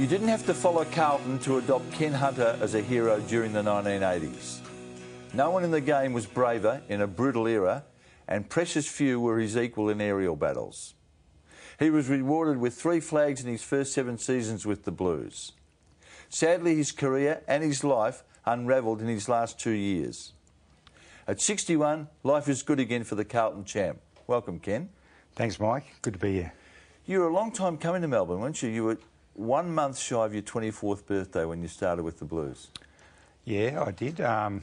You didn't have to follow Carlton to adopt Ken Hunter as a hero during the 1980s. No one in the game was braver in a brutal era, and precious few were his equal in aerial battles. He was rewarded with three flags in his first seven seasons with the Blues. Sadly, his career and his life unravelled in his last two years. At 61, life is good again for the Carlton champ. Welcome, Ken. Thanks, Mike. Good to be here. You were a long time coming to Melbourne, weren't you? You were one month shy of your 24th birthday when you started with the Blues. Yeah, I did. Um,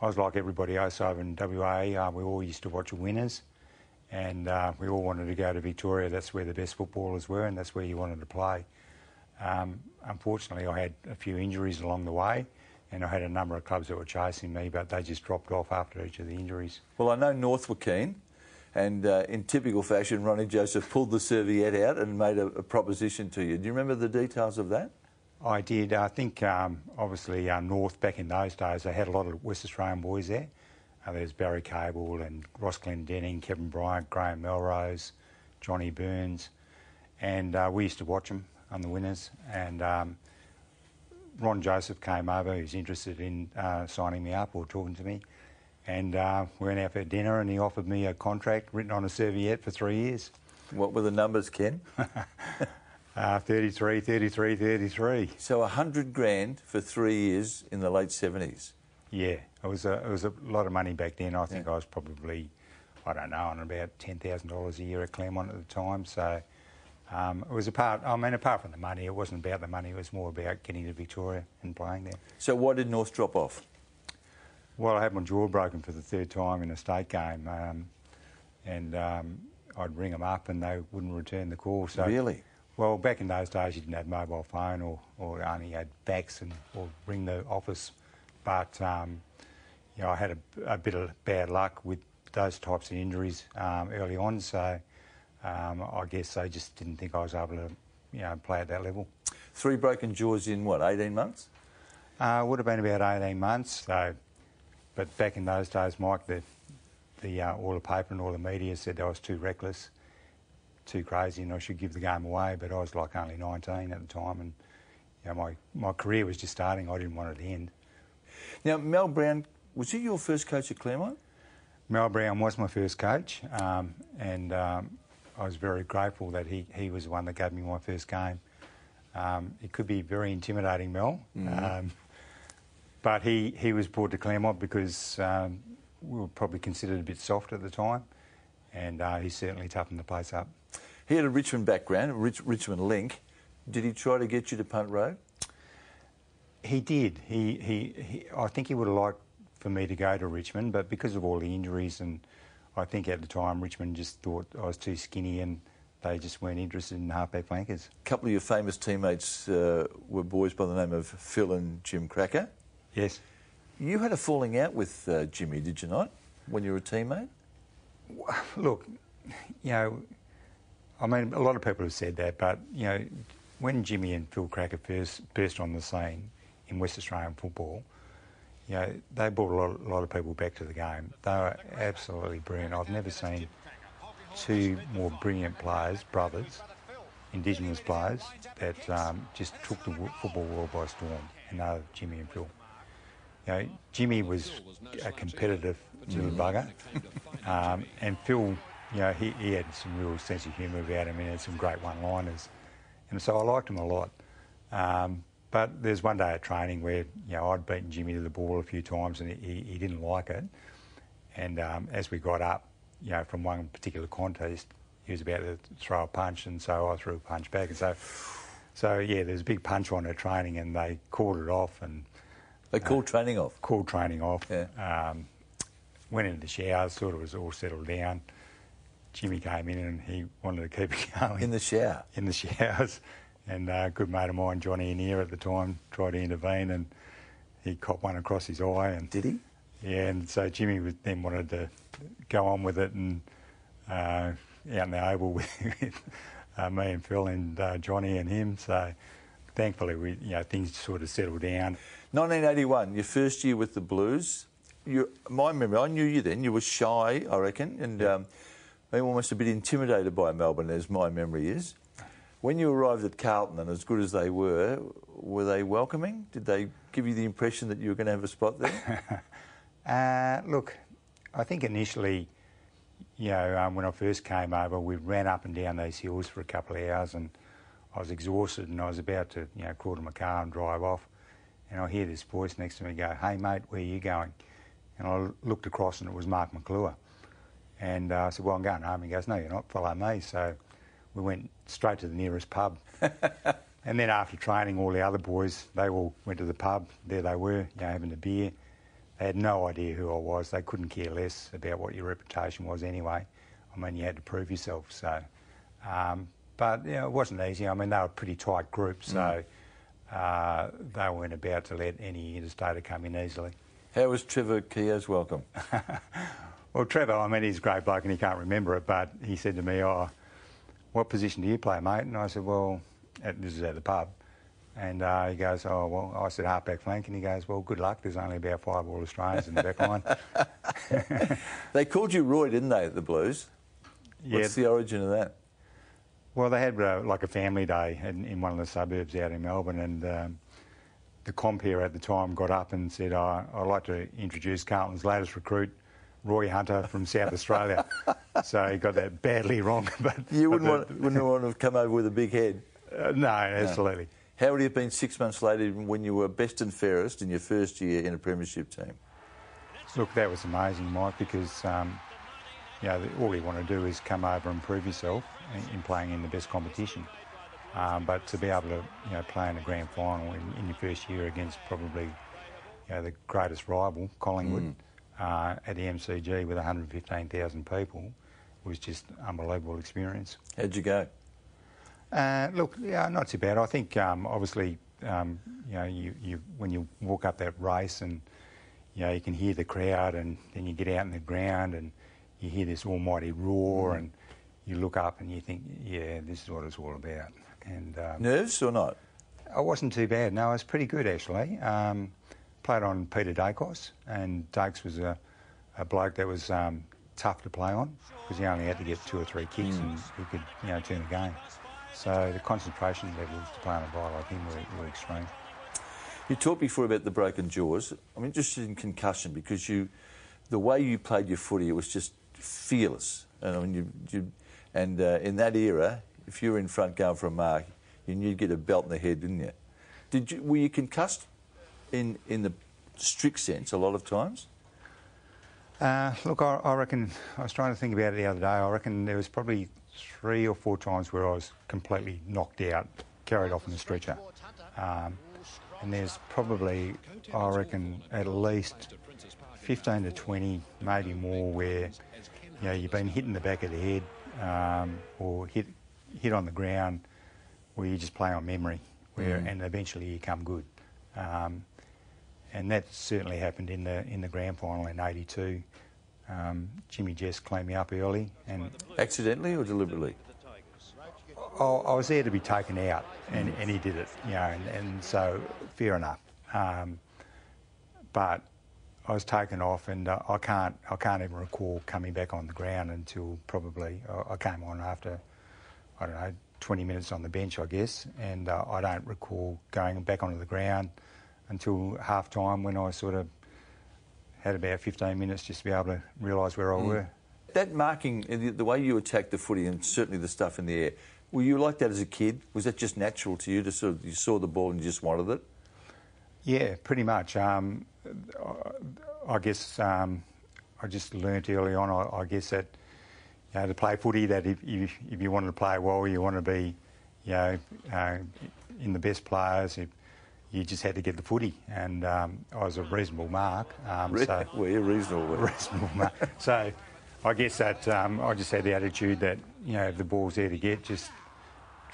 I was like everybody else over in WA. Uh, we all used to watch winners, and uh, we all wanted to go to Victoria. That's where the best footballers were, and that's where you wanted to play. Um, unfortunately, I had a few injuries along the way, and I had a number of clubs that were chasing me, but they just dropped off after each of the injuries. Well, I know North were keen, and uh, in typical fashion, Ronnie Joseph pulled the serviette out and made a, a, proposition to you. Do you remember the details of that? I did. I think, um, obviously, uh, North back in those days, they had a lot of West Australian boys there. Uh, there's Barry Cable and Ross Denning, Kevin Bryant, Graham Melrose, Johnny Burns, and uh, we used to watch them on the winners. And um, Ron Joseph came over, he was interested in uh, signing me up or talking to me. And uh, we went out for dinner and he offered me a contract written on a serviette for three years. What were the numbers, Ken? uh, 33, 33, 33. So 100 grand for three years in the late 70s? Yeah, it was a, it was a lot of money back then. I think yeah. I was probably, I don't know, on about $10,000 a year at Claremont at the time. So um, it was a part, I mean, apart from the money, it wasn't about the money, it was more about getting to Victoria and playing there. So why did North drop off? Well, I had my jaw broken for the third time in a state game, um, and um, I'd ring them up and they wouldn't return the call. So, really? Well, back in those days, you didn't have mobile phone or, or only had fax and or ring the office. But um, you know, I had a, a, bit of bad luck with those types of injuries um, early on. So um, I guess they just didn't think I was able to, you know, play at that level. Three broken jaws in what, 18 months? Uh, would have been about 18 months. So but back in those days, Mike, the, the uh, all the paper and all the media said I was too reckless, too crazy, and I should give the game away. But I was like only 19 at the time, and you know, my my career was just starting. I didn't want it to end. Now, Mel Brown, was he your first coach at Claremont? Mel Brown was my first coach, um, and um, I was very grateful that he, he was the one that gave me my first game. Um, it could be very intimidating, Mel. Mm-hmm. But he, he was brought to Claremont because um, we were probably considered a bit soft at the time, and uh, he certainly toughened the place up. He had a Richmond background, a Rich, Richmond link. Did he try to get you to Punt Road? He did. He, he, he, I think he would have liked for me to go to Richmond, but because of all the injuries, and I think at the time Richmond just thought I was too skinny and they just weren't interested in halfback flankers. A couple of your famous teammates uh, were boys by the name of Phil and Jim Krakouer. Yes. You had a falling out with uh, Jimmy, did you not, when you were a teammate? Look, you know, I mean, a lot of people have said that, but, you know, when Jimmy and Phil Krakouer first burst on the scene in West Australian football, you know, they brought a lot, a lot of people back to the game. They were absolutely brilliant. I've never seen two more brilliant players, brothers, Indigenous players, that um, just took the football world by storm, and they were Jimmy and Phil. You know, Jimmy was a competitive little bugger, um, and Phil, you know, he, he, had some real sense of humour about him and had some great one-liners, and so I liked him a lot. Um, but there's one day at training where you know I'd beaten Jimmy to the ball a few times and he, he didn't like it, and um, as we got up, you know, from one particular contest, he was about to throw a punch, and so I threw a punch back, and so. So yeah, there's a big punch on at training, and they called it off, and they called training off. Called training off. Yeah. Um, went into the showers, sort of was all settled down. Jimmy came in and he wanted to keep it going. In the shower? In the showers. And uh, a good mate of mine, Johnny Annear at the time, tried to intervene and he caught one across his eye. And Did he? Yeah, and so Jimmy was, then wanted to go on with it and uh, out in the oval with uh, me and Phil and uh, Johnny and him. So thankfully, we you know things sort of settled down. 1981, your first year with the Blues. You, my memory, I knew you then. You were shy, I reckon, and um, almost a bit intimidated by Melbourne, as my memory is. When you arrived at Carlton, and as good as they were, were they welcoming? Did they give you the impression that you were going to have a spot there? uh, look, I think initially, you know, um, when I first came over, we ran up and down these hills for a couple of hours, and I was exhausted, and I was about to, you know, crawl to my car and drive off, and I hear this voice next to me go, "Hey mate, where are you going?" And I looked across, and it was Mark McClure, and uh, I said, "Well, I'm going home." He goes, "No, you're not. Follow me." So we went straight to the nearest pub. and then after training, all the other boys, they all went to the pub. There they were, you know, having a beer. They had no idea who I was. They couldn't care less about what your reputation was anyway. I mean, you had to prove yourself. So, um, but you know, it wasn't easy. I mean, they were a pretty tight group, so mm. Uh, they weren't about to let any interstater come in easily. How was Trevor Keogh's welcome? well, Trevor, I mean, he's a great bloke and he can't remember it, but he said to me, "Oh." what position do you play, mate? And I said, well, at, this is at the pub. And uh, he goes, oh, well, I said half-back flank. And he goes, well, good luck. There's only about five All Australians in the back line. they called you Roy, didn't they, at the Blues? Yeah. What's the origin of that? Well, they had uh, like a family day in, in, one of the suburbs out in Melbourne, and um, the compere at the time got up and said, oh, I'd like to introduce Carlton's latest recruit, Roy Hunter from South Australia. so he got that badly wrong. But you wouldn't, but want, wouldn't want to have come over with a big head. Uh, no, absolutely. No. How would it have been six months later when you were best and fairest in your first year in a premiership team? Look, that was amazing, Mike, because um, you know all you want to do is come over and prove yourself in, in playing in the best competition. Um, but to be able to you know play in a grand final in, in your first year against probably you know the greatest rival, Collingwood. Mm uh, at the MCG with 115,000 people was just unbelievable experience. How'd you go? Uh, look, yeah, not too bad. I think um, obviously, um, you know, you, you, when you walk up that race and you know you can hear the crowd, and then you get out in the ground and you hear this almighty roar, mm. and you look up and you think, yeah, this is what it's all about. And um, nerves or not? I wasn't too bad. No, I was pretty good actually. Um, played on Peter Daicos, and Dakes was a, a bloke that was um, tough to play on because he only had to get two or three kicks mm. and he could, you know, turn the game. So the concentration levels to play on a guy like him were, were extreme. You talked before about the broken jaws. I'm interested in concussion because you, the way you played your footy, it was just fearless. And I mean, you, you and uh, in that era, if you were in front going for a mark, you knew you'd get a belt in the head, didn't you? Did you were you concussed in, in the strict sense a lot of times? Uh, look, I, I, reckon, I was trying to think about it the other day. I reckon there was probably three or four times where I was completely knocked out, carried off in a stretcher. Um, and there's probably, I reckon, at least 15 to 20, maybe more, where you know, you've been hit in the back of the head um, or hit, hit on the ground where you just play on memory, where, mm. and eventually you come good. Um, and that certainly happened in the in the grand final in '82. Um, Jimmy Jess cleaned me up early, and accidentally or deliberately. I, I was there to be taken out, and, and he did it, you know, and, and so fair enough. Um, but I was taken off, and uh, I can't I can't even recall coming back on the ground until probably uh, I came on after I don't know 20 minutes on the bench, I guess, and uh, I don't recall going back onto the ground until half time when I sort of had about 15 minutes just to be able to realise where I mm. were. That marking, the way you attacked the footy and certainly the stuff in the air, were you like that as a kid? Was that just natural to you to sort of, you saw the ball and you just wanted it? Yeah, pretty much. Um, I guess um, I just learnt early on, I, I, guess that, you know, to play footy, that if, if, if, you wanted to play well, you want to be, you know, uh, in the best players. If, you just had to get the footy, and um, I was a reasonable mark. Um, so well, you're reasonable. Reasonable mark. so I guess that um, I just had the attitude that you know if the ball's there to get, just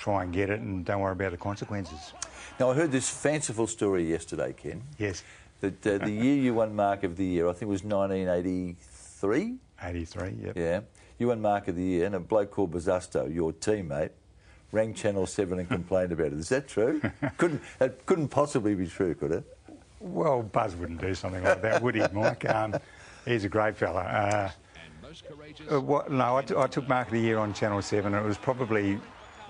try and get it, and don't worry about the consequences. Now I heard this fanciful story yesterday, Ken. Yes. That uh, the year you won Mark of the Year, I think it was 1983. 83. Yep. Yeah. You won Mark of the Year, and a bloke called Bazasto, your teammate, rang Channel 7 and complained about it. Is that true? couldn't, that couldn't possibly be true, could it? Well, Buzz wouldn't do something like that, would he, Mike? Um, he's a great fella. Uh, uh, what, no, I, t- I took Mark of the Year on Channel 7. and It was probably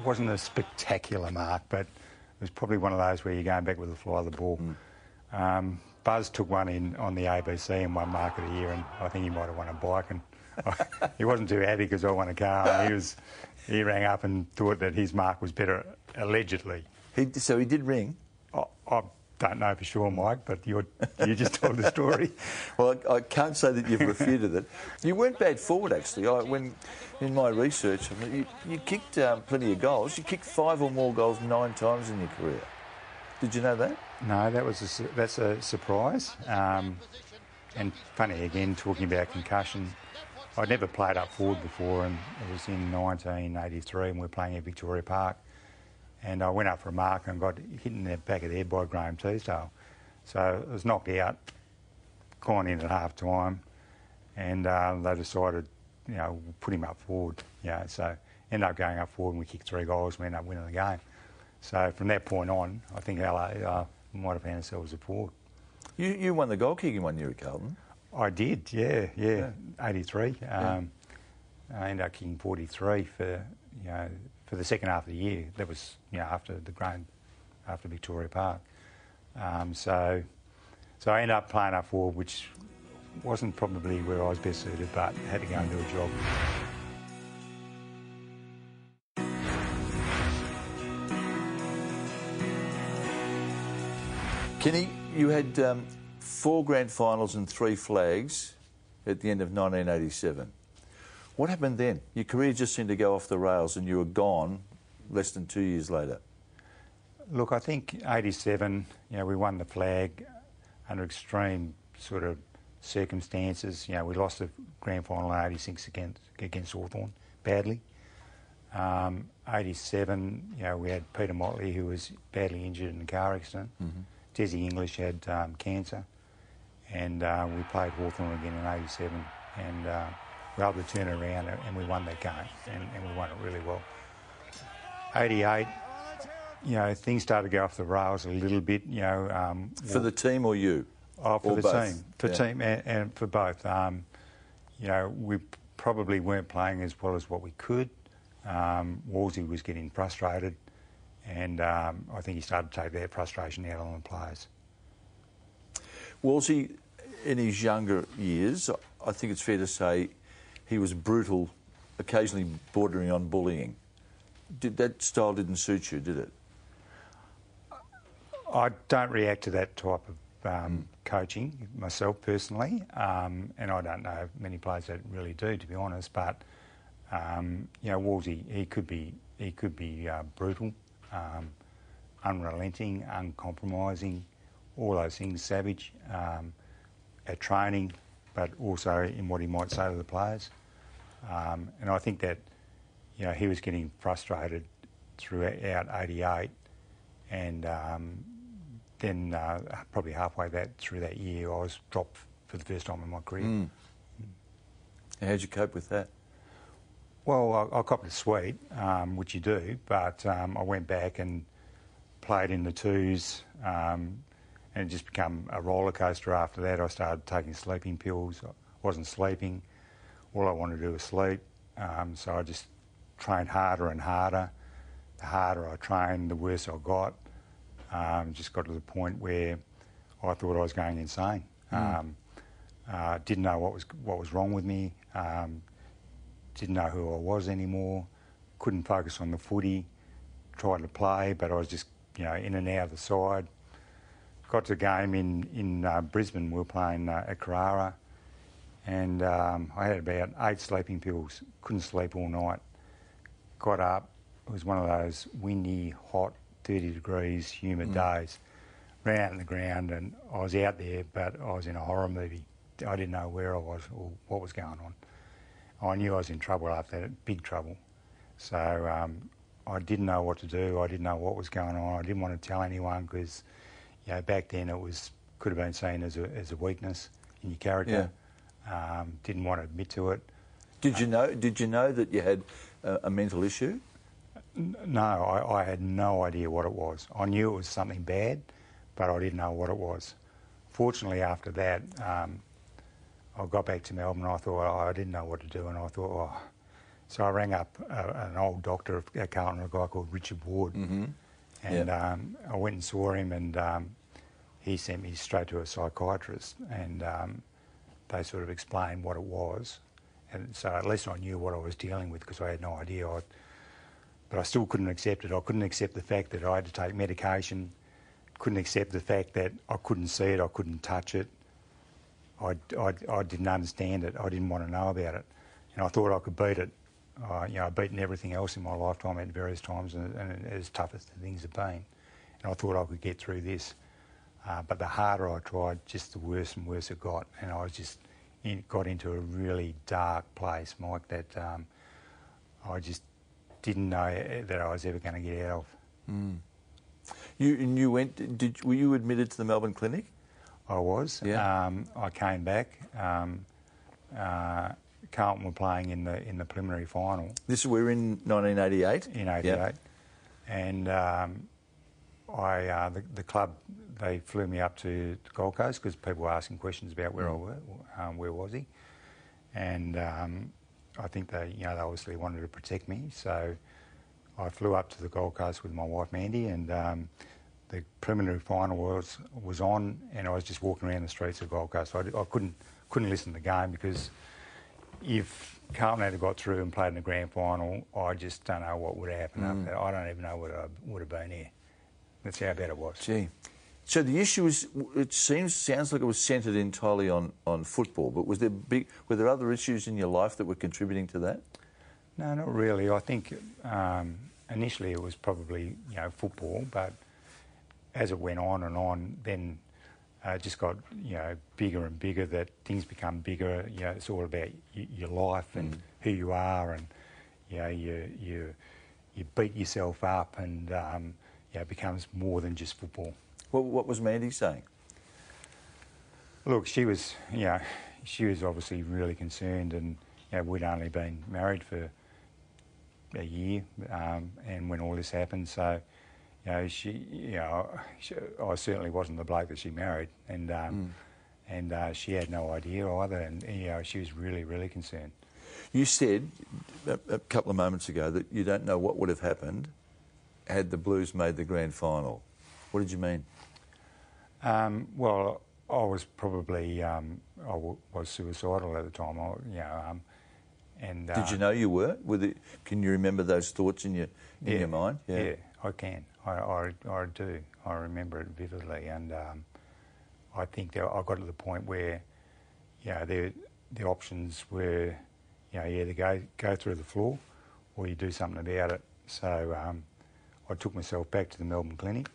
wasn't a spectacular mark, but it was probably one of those where you're going back with the fly of the ball. Mm. Um, Buzz took one in on the ABC and won mark of the year, and I think he might have won a bike. And he wasn't too happy because I won a car. He was he rang up and thought that his mark was better, allegedly. He, so he did ring. I, I don't know for sure, Mike, but you you just told the story. well, I, I, can't say that you've refuted it. You weren't bad forward, actually. I, when in my research, you, you kicked um, plenty of goals. You kicked five or more goals nine times in your career. Did you know that? No, that was a, that's a surprise. Um, and funny again, talking about concussion. I'd never played up forward before, and it was in 1983, and we were playing at Victoria Park and I went up for a mark and got hit in the back of the head by Graham Teasdale. So I was knocked out, gone in at half time, and uh, they decided, you know, put him up forward. Yeah, so ended up going up forward and we kicked three goals, we ended up winning the game. So from that point on, I think LA uh, might have found themselves a forward. You, you won the goal kicking one year at Carlton. I did, yeah, yeah, yeah. 83. Yeah. Um, I ended up kicking 43 for, you know, for the second half of the year. That was you know after the grand, after Victoria Park. Um, so, so I ended up playing up forward, which wasn't probably where I was best suited, but had to go and do a job. Kenny, you had um, four grand finals and three flags at the end of 1987. What happened then? Your career just seemed to go off the rails and you were gone less than two years later. Look, I think 87, you know, we won the flag under extreme sort of circumstances. You know, we lost the grand final in 86 against, against Hawthorn badly. Um, 87, you know, we had Peter Motley who was badly injured in a car accident. Mm-hmm. Desi English had um, cancer. And uh, we played Hawthorn again in 87. And uh, were able to turn it around and we won that game and, and we won it really well. 88, you know, things started to go off the rails a little bit, you know. Um, for the team or you? Oh, for or the both? team. For yeah. team and, and, for both. Um, you know, we probably weren't playing as well as what we could. Um, Wallsy was getting frustrated and um, I think he started to take that frustration out on the players. Wallsy, in his younger years, I think it's fair to say he was brutal, occasionally bordering on bullying. Did that style didn't suit you, did it? I don't react to that type of um, coaching myself personally, um, and I don't know many players that really do, to be honest. But um, you know, Wallsy, he could be he could be uh, brutal, um, unrelenting, uncompromising, all those things, savage um, at training, but also in what he might say to the players. Um, and I think that, you know, he was getting frustrated throughout 88 and um, then uh, probably halfway that through that year I was dropped for the first time in my career. Mm. How'd you cope with that? Well, I, I copped it sweet, um, which you do, but um, I went back and played in the twos um, and it just became a roller coaster after that. I started taking sleeping pills. I wasn't sleeping all I wanted to do was sleep. Um, so I just trained harder and harder. The harder I trained, the worse I got. Um, just got to the point where I thought I was going insane. Mm. Um, uh, didn't know what was what was wrong with me. Um, didn't know who I was anymore. Couldn't focus on the footy. Tried to play, but I was just you know in and out of the side. Got to a game in in uh, Brisbane. We were playing uh, at Carrara and um, I had about eight sleeping pills. Couldn't sleep all night. Got up. It was one of those windy, hot, 30 degrees, humid mm. days. Ran out in the ground, and I was out there, but I was in a horror movie. I didn't know where I was or what was going on. I knew I was in trouble after that, big trouble. So um, I didn't know what to do. I didn't know what was going on. I didn't want to tell anyone because, you know, back then it was could have been seen as a, as a weakness in your character. Yeah. Um, didn't want to admit to it. Did you know? Did you know that you had a, a mental issue? No, I, I, had no idea what it was. I knew it was something bad, but I didn't know what it was. Fortunately, after that, um, I got back to Melbourne. I thought oh, I didn't know what to do, and I thought, oh, So I rang up uh, an old doctor at Carlton, a guy called Richard Ward, Mm-hmm. and um, I went and saw him, and um, he sent me straight to a psychiatrist, and um, they sort of explained what it was, and so at least I knew what I was dealing with because I had no idea. I, but I still couldn't accept it. I couldn't accept the fact that I had to take medication. Couldn't accept the fact that I couldn't see it. I couldn't touch it. I, I, I didn't understand it. I didn't want to know about it, and I thought I could beat it. You know, I've beaten everything else in my lifetime at various times, and, and as tough as the things have been, and I thought I could get through this. Uh, but the harder I tried, just the worse and worse it got, and I was just in, got into a really dark place, Mike. That um, I just didn't know eh, that I was ever going to get out of. You and you went. Did were you admitted to the Melbourne Clinic? I was. Yeah. Um, I came back. Um, uh, Carlton were playing in the in the preliminary final This we're in 1988. in '88, and um, I uh, the, the club they flew me up to Gold Coast because people were asking questions about where I were, um, where was he, and um, I think they you know they obviously wanted to protect me, so I flew up to the Gold Coast with my wife Mandy, and um, the preliminary final was was on, and I was just walking around the streets of Gold Coast. I, I couldn't couldn't listen to the game because if Carlton had got through and played in the grand final, I just don't know what would have happened Mm. after that. I don't even know what I would have been here. That's how bad it was. Gee. So the issue is, it seems, sounds like it was centred entirely on, on football. But was there big, were there other issues in your life that were contributing to that? No, not really. I think um, initially it was probably you know football, but as it went on and on, then uh, it just got you know bigger and bigger. That things become bigger. You know, it's all about y- your life and who you are, and you know you you you beat yourself up, and um, know, it becomes more than just football. What, what was Mandy saying? Look, she was, you know, she was obviously really concerned, and you know, we'd only been married for a year, um, and when all this happened, so you know, she, you know, she, I certainly wasn't the bloke that she married, and um, and uh, she had no idea either, and you know, she was really, really concerned. You said a, a couple of moments ago that you don't know what would have happened had the Blues made the grand final. What did you mean? Um, well, I was probably um, I w- was suicidal at the time. I, you know, um, and Did uh, you know you were? it, can you remember those thoughts in your in yeah, your mind? Yeah, I can. I, I, I do. I remember it vividly, and um, I think that I got to the point where, you know, the the options were, you know, either go go through the floor, or you do something about it. So um, I took myself back to the Melbourne Clinic,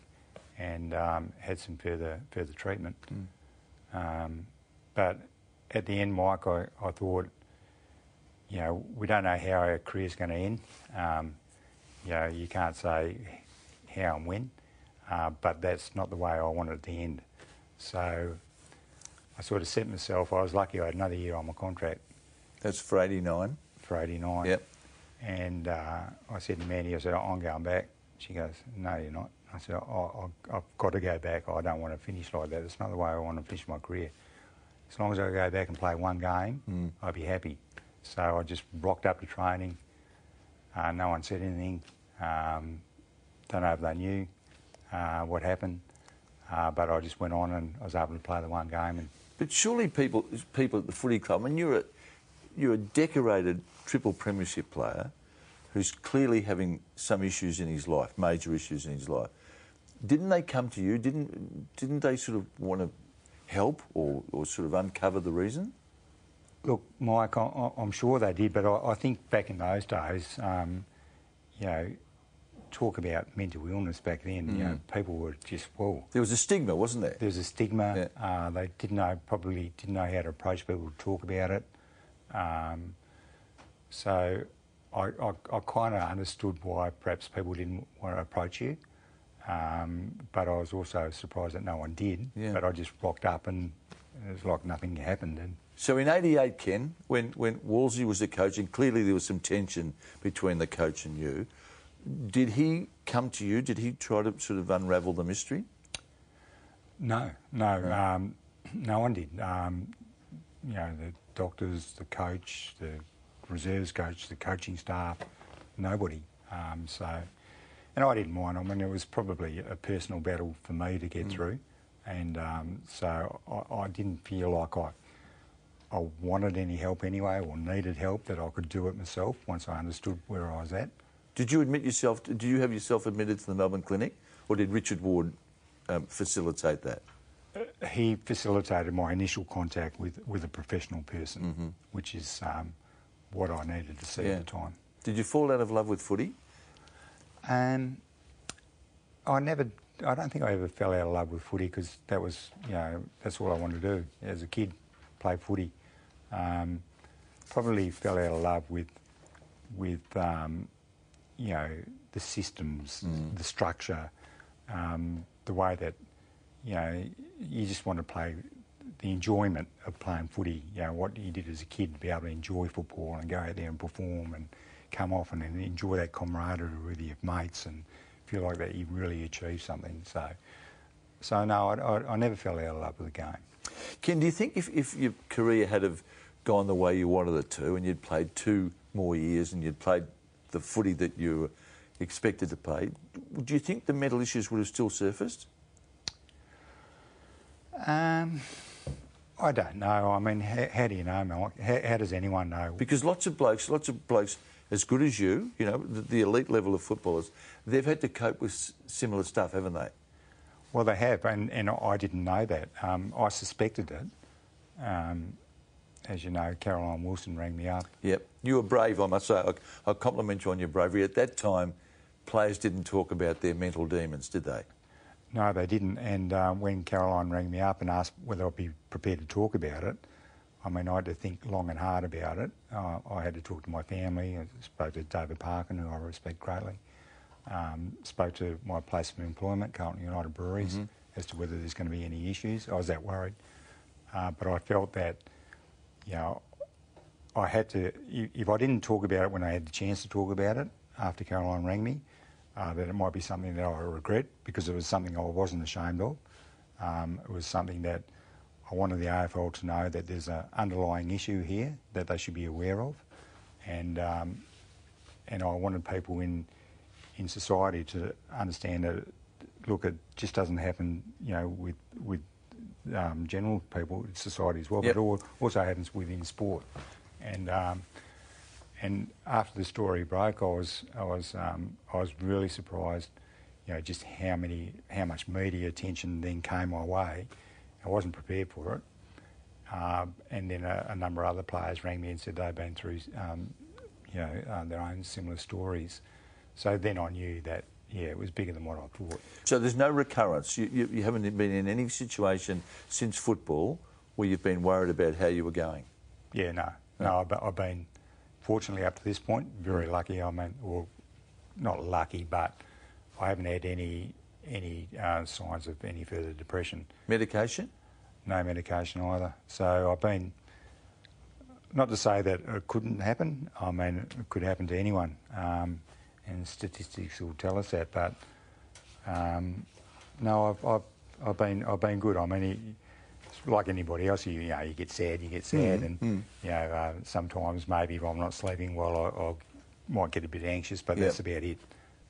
and um, had some further further treatment. Um, but at the end, Mike, I, I thought, you know, we don't know how our career's going to end. Um, you know, you can't say how and when, uh, but that's not the way I wanted it to end. So I sort of set myself, I was lucky I had another year on my contract That's for 89. for 89. Yep. And uh, I said to Mandy, I said, I'm going back. She goes, no, you're not. I said, I, I, I've got to go back. I don't want to finish like that. It's not the way I want to finish my career. As long as I go back and play one game, I'd be happy. So I just rocked up to training. Uh, no one said anything. Um, don't know if they knew uh, what happened, uh, but I just went on and I was able to play the one game. And But surely people people at the footy club, I mean, you're a, you're a decorated triple premiership player who's clearly having some issues in his life, major issues in his life. Didn't they come to you? Didn't didn't they sort of want to help or, or sort of uncover the reason? Look, Mike, I, I'm sure they did, but I, I think back in those days, um, you know, talk about mental illness back then, you know, people were just, well. There was a stigma, wasn't there? There was a stigma. Yeah. Uh, they didn't know, probably didn't know how to approach people to talk about it. Um, so I, I, I kind of understood why perhaps people didn't want to approach you. Um, but I was also surprised that no one did. Yeah. But I just rocked up and it was like nothing happened. And So in '88, Ken, when when Wallsy was the coach, and clearly there was some tension between the coach and you, did he come to you? Did he try to sort of unravel the mystery? No, no, um, no one did. Um, you know, the doctors, the coach, the reserves coach, the coaching staff, nobody. Um, so, and I didn't mind. I mean, it was probably a personal battle for me to get mm. through, and um, so I, I, didn't feel like I I wanted any help anyway, or needed help that I could do it myself once I understood where I was at. Did you admit yourself? Did you have yourself admitted to the Melbourne Clinic, or did Richard Ward um, facilitate that? Uh, he facilitated my initial contact with, with a professional person, mm-hmm. which is um, what I needed to see yeah. at the time. Did you fall out of love with footy? Um, I never. I don't think I ever fell out of love with footy because that was, you know, that's all I wanted to do as a kid, play footy. Um, probably fell out of love with, with, um, you know, the systems, mm. the structure, um, the way that, you know, you just want to play the enjoyment of playing footy. You know, what you did as a kid to be able to enjoy football and go out there and perform and come off and, and enjoy that camaraderie with your mates and feel like that you really achieved something. So, so no, I, I, I never fell out of love with the game. Ken, do you think if, if your career had have gone the way you wanted it to and you'd played two more years and you'd played the footy that you were expected to play, do you think the mental issues would have still surfaced? Um, I don't know. I mean, how, how do you know, Mel? How, how, does anyone know? Because lots of blokes, lots of blokes as good as you, you know, the, the elite level of footballers, they've had to cope with similar stuff, haven't they? Well, they have, and, and I didn't know that. Um, I suspected it. Um, as you know, Caroline Wilson rang me up. Yep. You were brave, I must say. I, I compliment you on your bravery. At that time, players didn't talk about their mental demons, did they? No, they didn't. And uh, when Caroline rang me up and asked whether I'd be prepared to talk about it, I mean, I had to think long and hard about it. Uh, I had to talk to my family. I spoke to David Parkin, who I respect greatly. Um, spoke to my place of employment, Carlton United Breweries, mm-hmm. as to whether there's going to be any issues. I was that worried. Uh, but I felt that, you know, I had to, if I didn't talk about it when I had the chance to talk about it after Caroline rang me, uh, that it might be something that I regret because it was something I wasn't ashamed of. Um, it was something that I wanted the AFL to know that there's an underlying issue here that they should be aware of, and um, and I wanted people in in society to understand that look, it just doesn't happen, you know, with with um, general people, society as well, yep. but it also happens within sport, and. And after the story broke, I was I was um, I was really surprised, you know, just how many how much media attention then came my way. I wasn't prepared for it. Uh, and then a, a, number of other players rang me and said they'd been through, um, you know, uh, their own similar stories. So then I knew that, yeah, it was bigger than what I thought. So there's no recurrence. You, you, you haven't been in any situation since football where you've been worried about how you were going. Yeah, no, no. no I've, I've, been fortunately up to this point very lucky. I mean, well, not lucky, but I haven't had any any uh, signs of any further depression. Medication? No medication either. So I've been, not to say that it couldn't happen, I mean, it could happen to anyone, um, and statistics will tell us that, but um, no, I've, I've, I've, been, I've been good. I mean, like anybody else, you, you, know, you get sad, you get sad, mm, and mm. you know, uh, sometimes maybe if I'm not sleeping well, I, I might get a bit anxious, but yep. that's about it.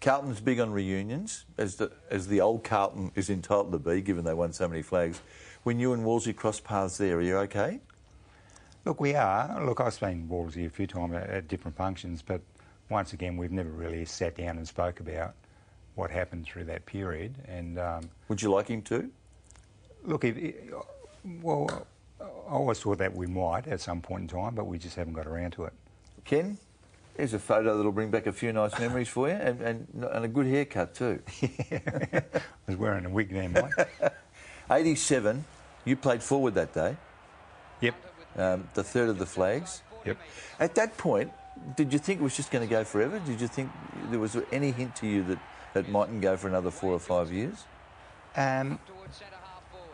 Carlton's big on reunions, as the, as the old Carlton is entitled to be, given they won so many flags. When you and Wallsy cross paths there, are you okay? Look, we are. Look, I've seen Wallsy a few times at, at different functions, but once again, we've never really sat down and spoke about what happened through that period. And um, would you like him to? Look, if, well, I always thought that we might at some point in time, but we just haven't got around to it. Ken? Here's a photo that'll bring back a few nice memories for you, and, and, and a good haircut too. I was wearing a wig then, Mike. 87, you played forward that day. Yep. Um, the third of the flags. Yep. At that point, did you think it was just going to go forever? Did you think there was any hint to you that it mightn't go for another four or five years? Um,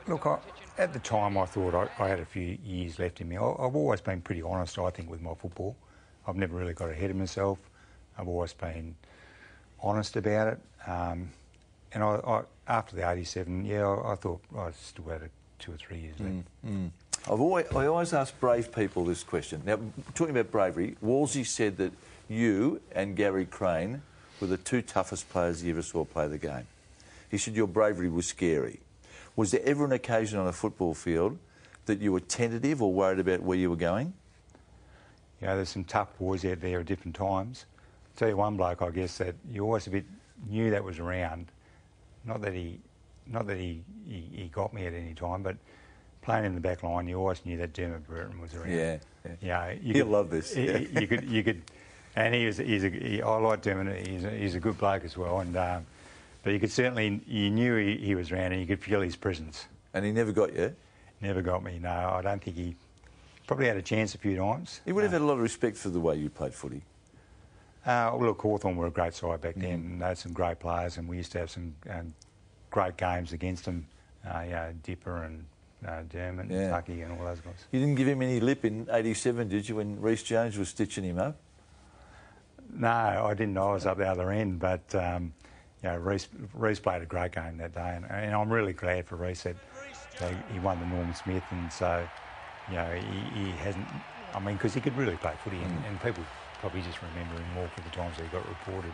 look, I, at the time, I thought I, I, had a few years left in me. I, have always been pretty honest, I think, with my football. I've never really got ahead of myself. I've always been honest about it. Um, and I, I, after the 87, yeah, I, thought I still had a two or three years. Mm, mm. I've always, I always ask brave people this question. Now, talking about bravery, Wallsy said that you and Gary Crane were the two toughest players he ever saw play the game. He said your bravery was scary. Was there ever an occasion on a football field that you were tentative or worried about where you were going? Yeah, there's some tough boys out there at different times. I'll tell you one bloke, I guess, that you always a bit knew that was around. Not that he, not that he, he, he got me at any time, but playing in the back line, you always knew that Dermott Brereton was around. Yeah, yeah. yeah you He'll could, love this. Yeah. You could, you could, and he was, he's a, he, I like Dermott. He's a, he's a good bloke as well, and um, but you could certainly, you knew he, he was around, and you could feel his presence. And he never got you. Never got me. No, I don't think he. Probably had a chance a few times. He would have had a lot of respect for the way you played footy. Uh, well, look, Hawthorn were a great side back then. Mm. They had some great players, and we used to have some um, great games against them. Uh, yeah, Dipper and uh, Dermott yeah. and Tucky and all those guys. You didn't give him any lip in '87, did you, when Rhys Jones was stitching him up? No, I didn't. I was up the other end, but um, you know, Rhys played a great game that day, and, and I'm really glad for Rhys that he won the Norm Smith, and so you know he, he hasn't. I mean, because he could really play footy, and, mm. and, people probably just remember him more for the times that he got reported.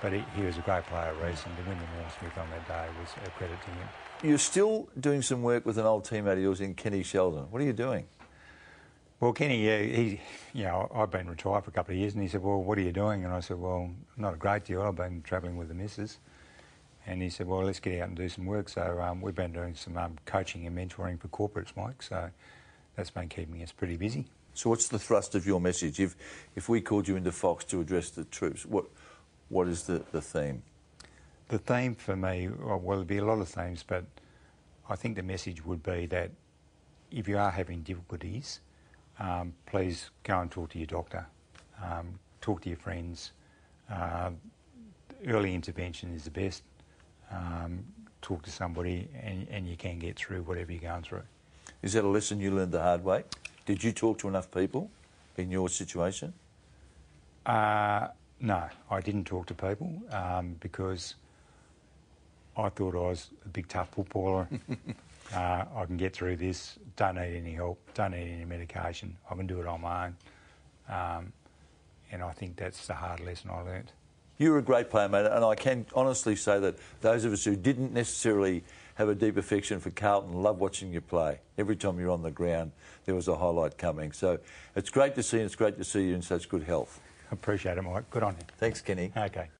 But he, he was a great player, Rhys, and to win the Norm Smith on that day was a credit to him. You're still doing some work with an old teammate of yours in Kenny Sheldon. What are you doing? Well, Kenny, yeah, he, you know, I've been retired for a couple of years, and he said, "Well, what are you doing?" And I said, "Well, not a great deal. I've been travelling with the missus." And he said, "Well, let's get out and do some work." So um, we've been doing some um, coaching and mentoring for corporates, Mike. So that's been keeping us pretty busy. So, what's the thrust of your message? If if we called you into Fox to address the troops, what what is the, the theme? The theme for me, well, there'll be a lot of themes, but I think the message would be that if you are having difficulties please go and talk to your doctor, um, talk to your friends. Uh, early intervention is the best. Um, talk to somebody, and, and you can get through whatever you're going through. Is that a lesson you learned the hard way? Did you talk to enough people in your situation? Uh, no, I didn't talk to people um, because I thought I was a big tough footballer. uh, I can get through this. Don't need any help. Don't need any medication. I can do it on my own. Um, and I think that's the hard lesson I learnt. You were a great player, mate, and I can honestly say that those of us who didn't necessarily have a deep affection for Carlton love watching you play. Every time you're on the ground, there was a highlight coming. So it's great to see, and it's great to see you in such good health. Appreciate it, Mike. Good on you. Thanks, Kenny. Okay.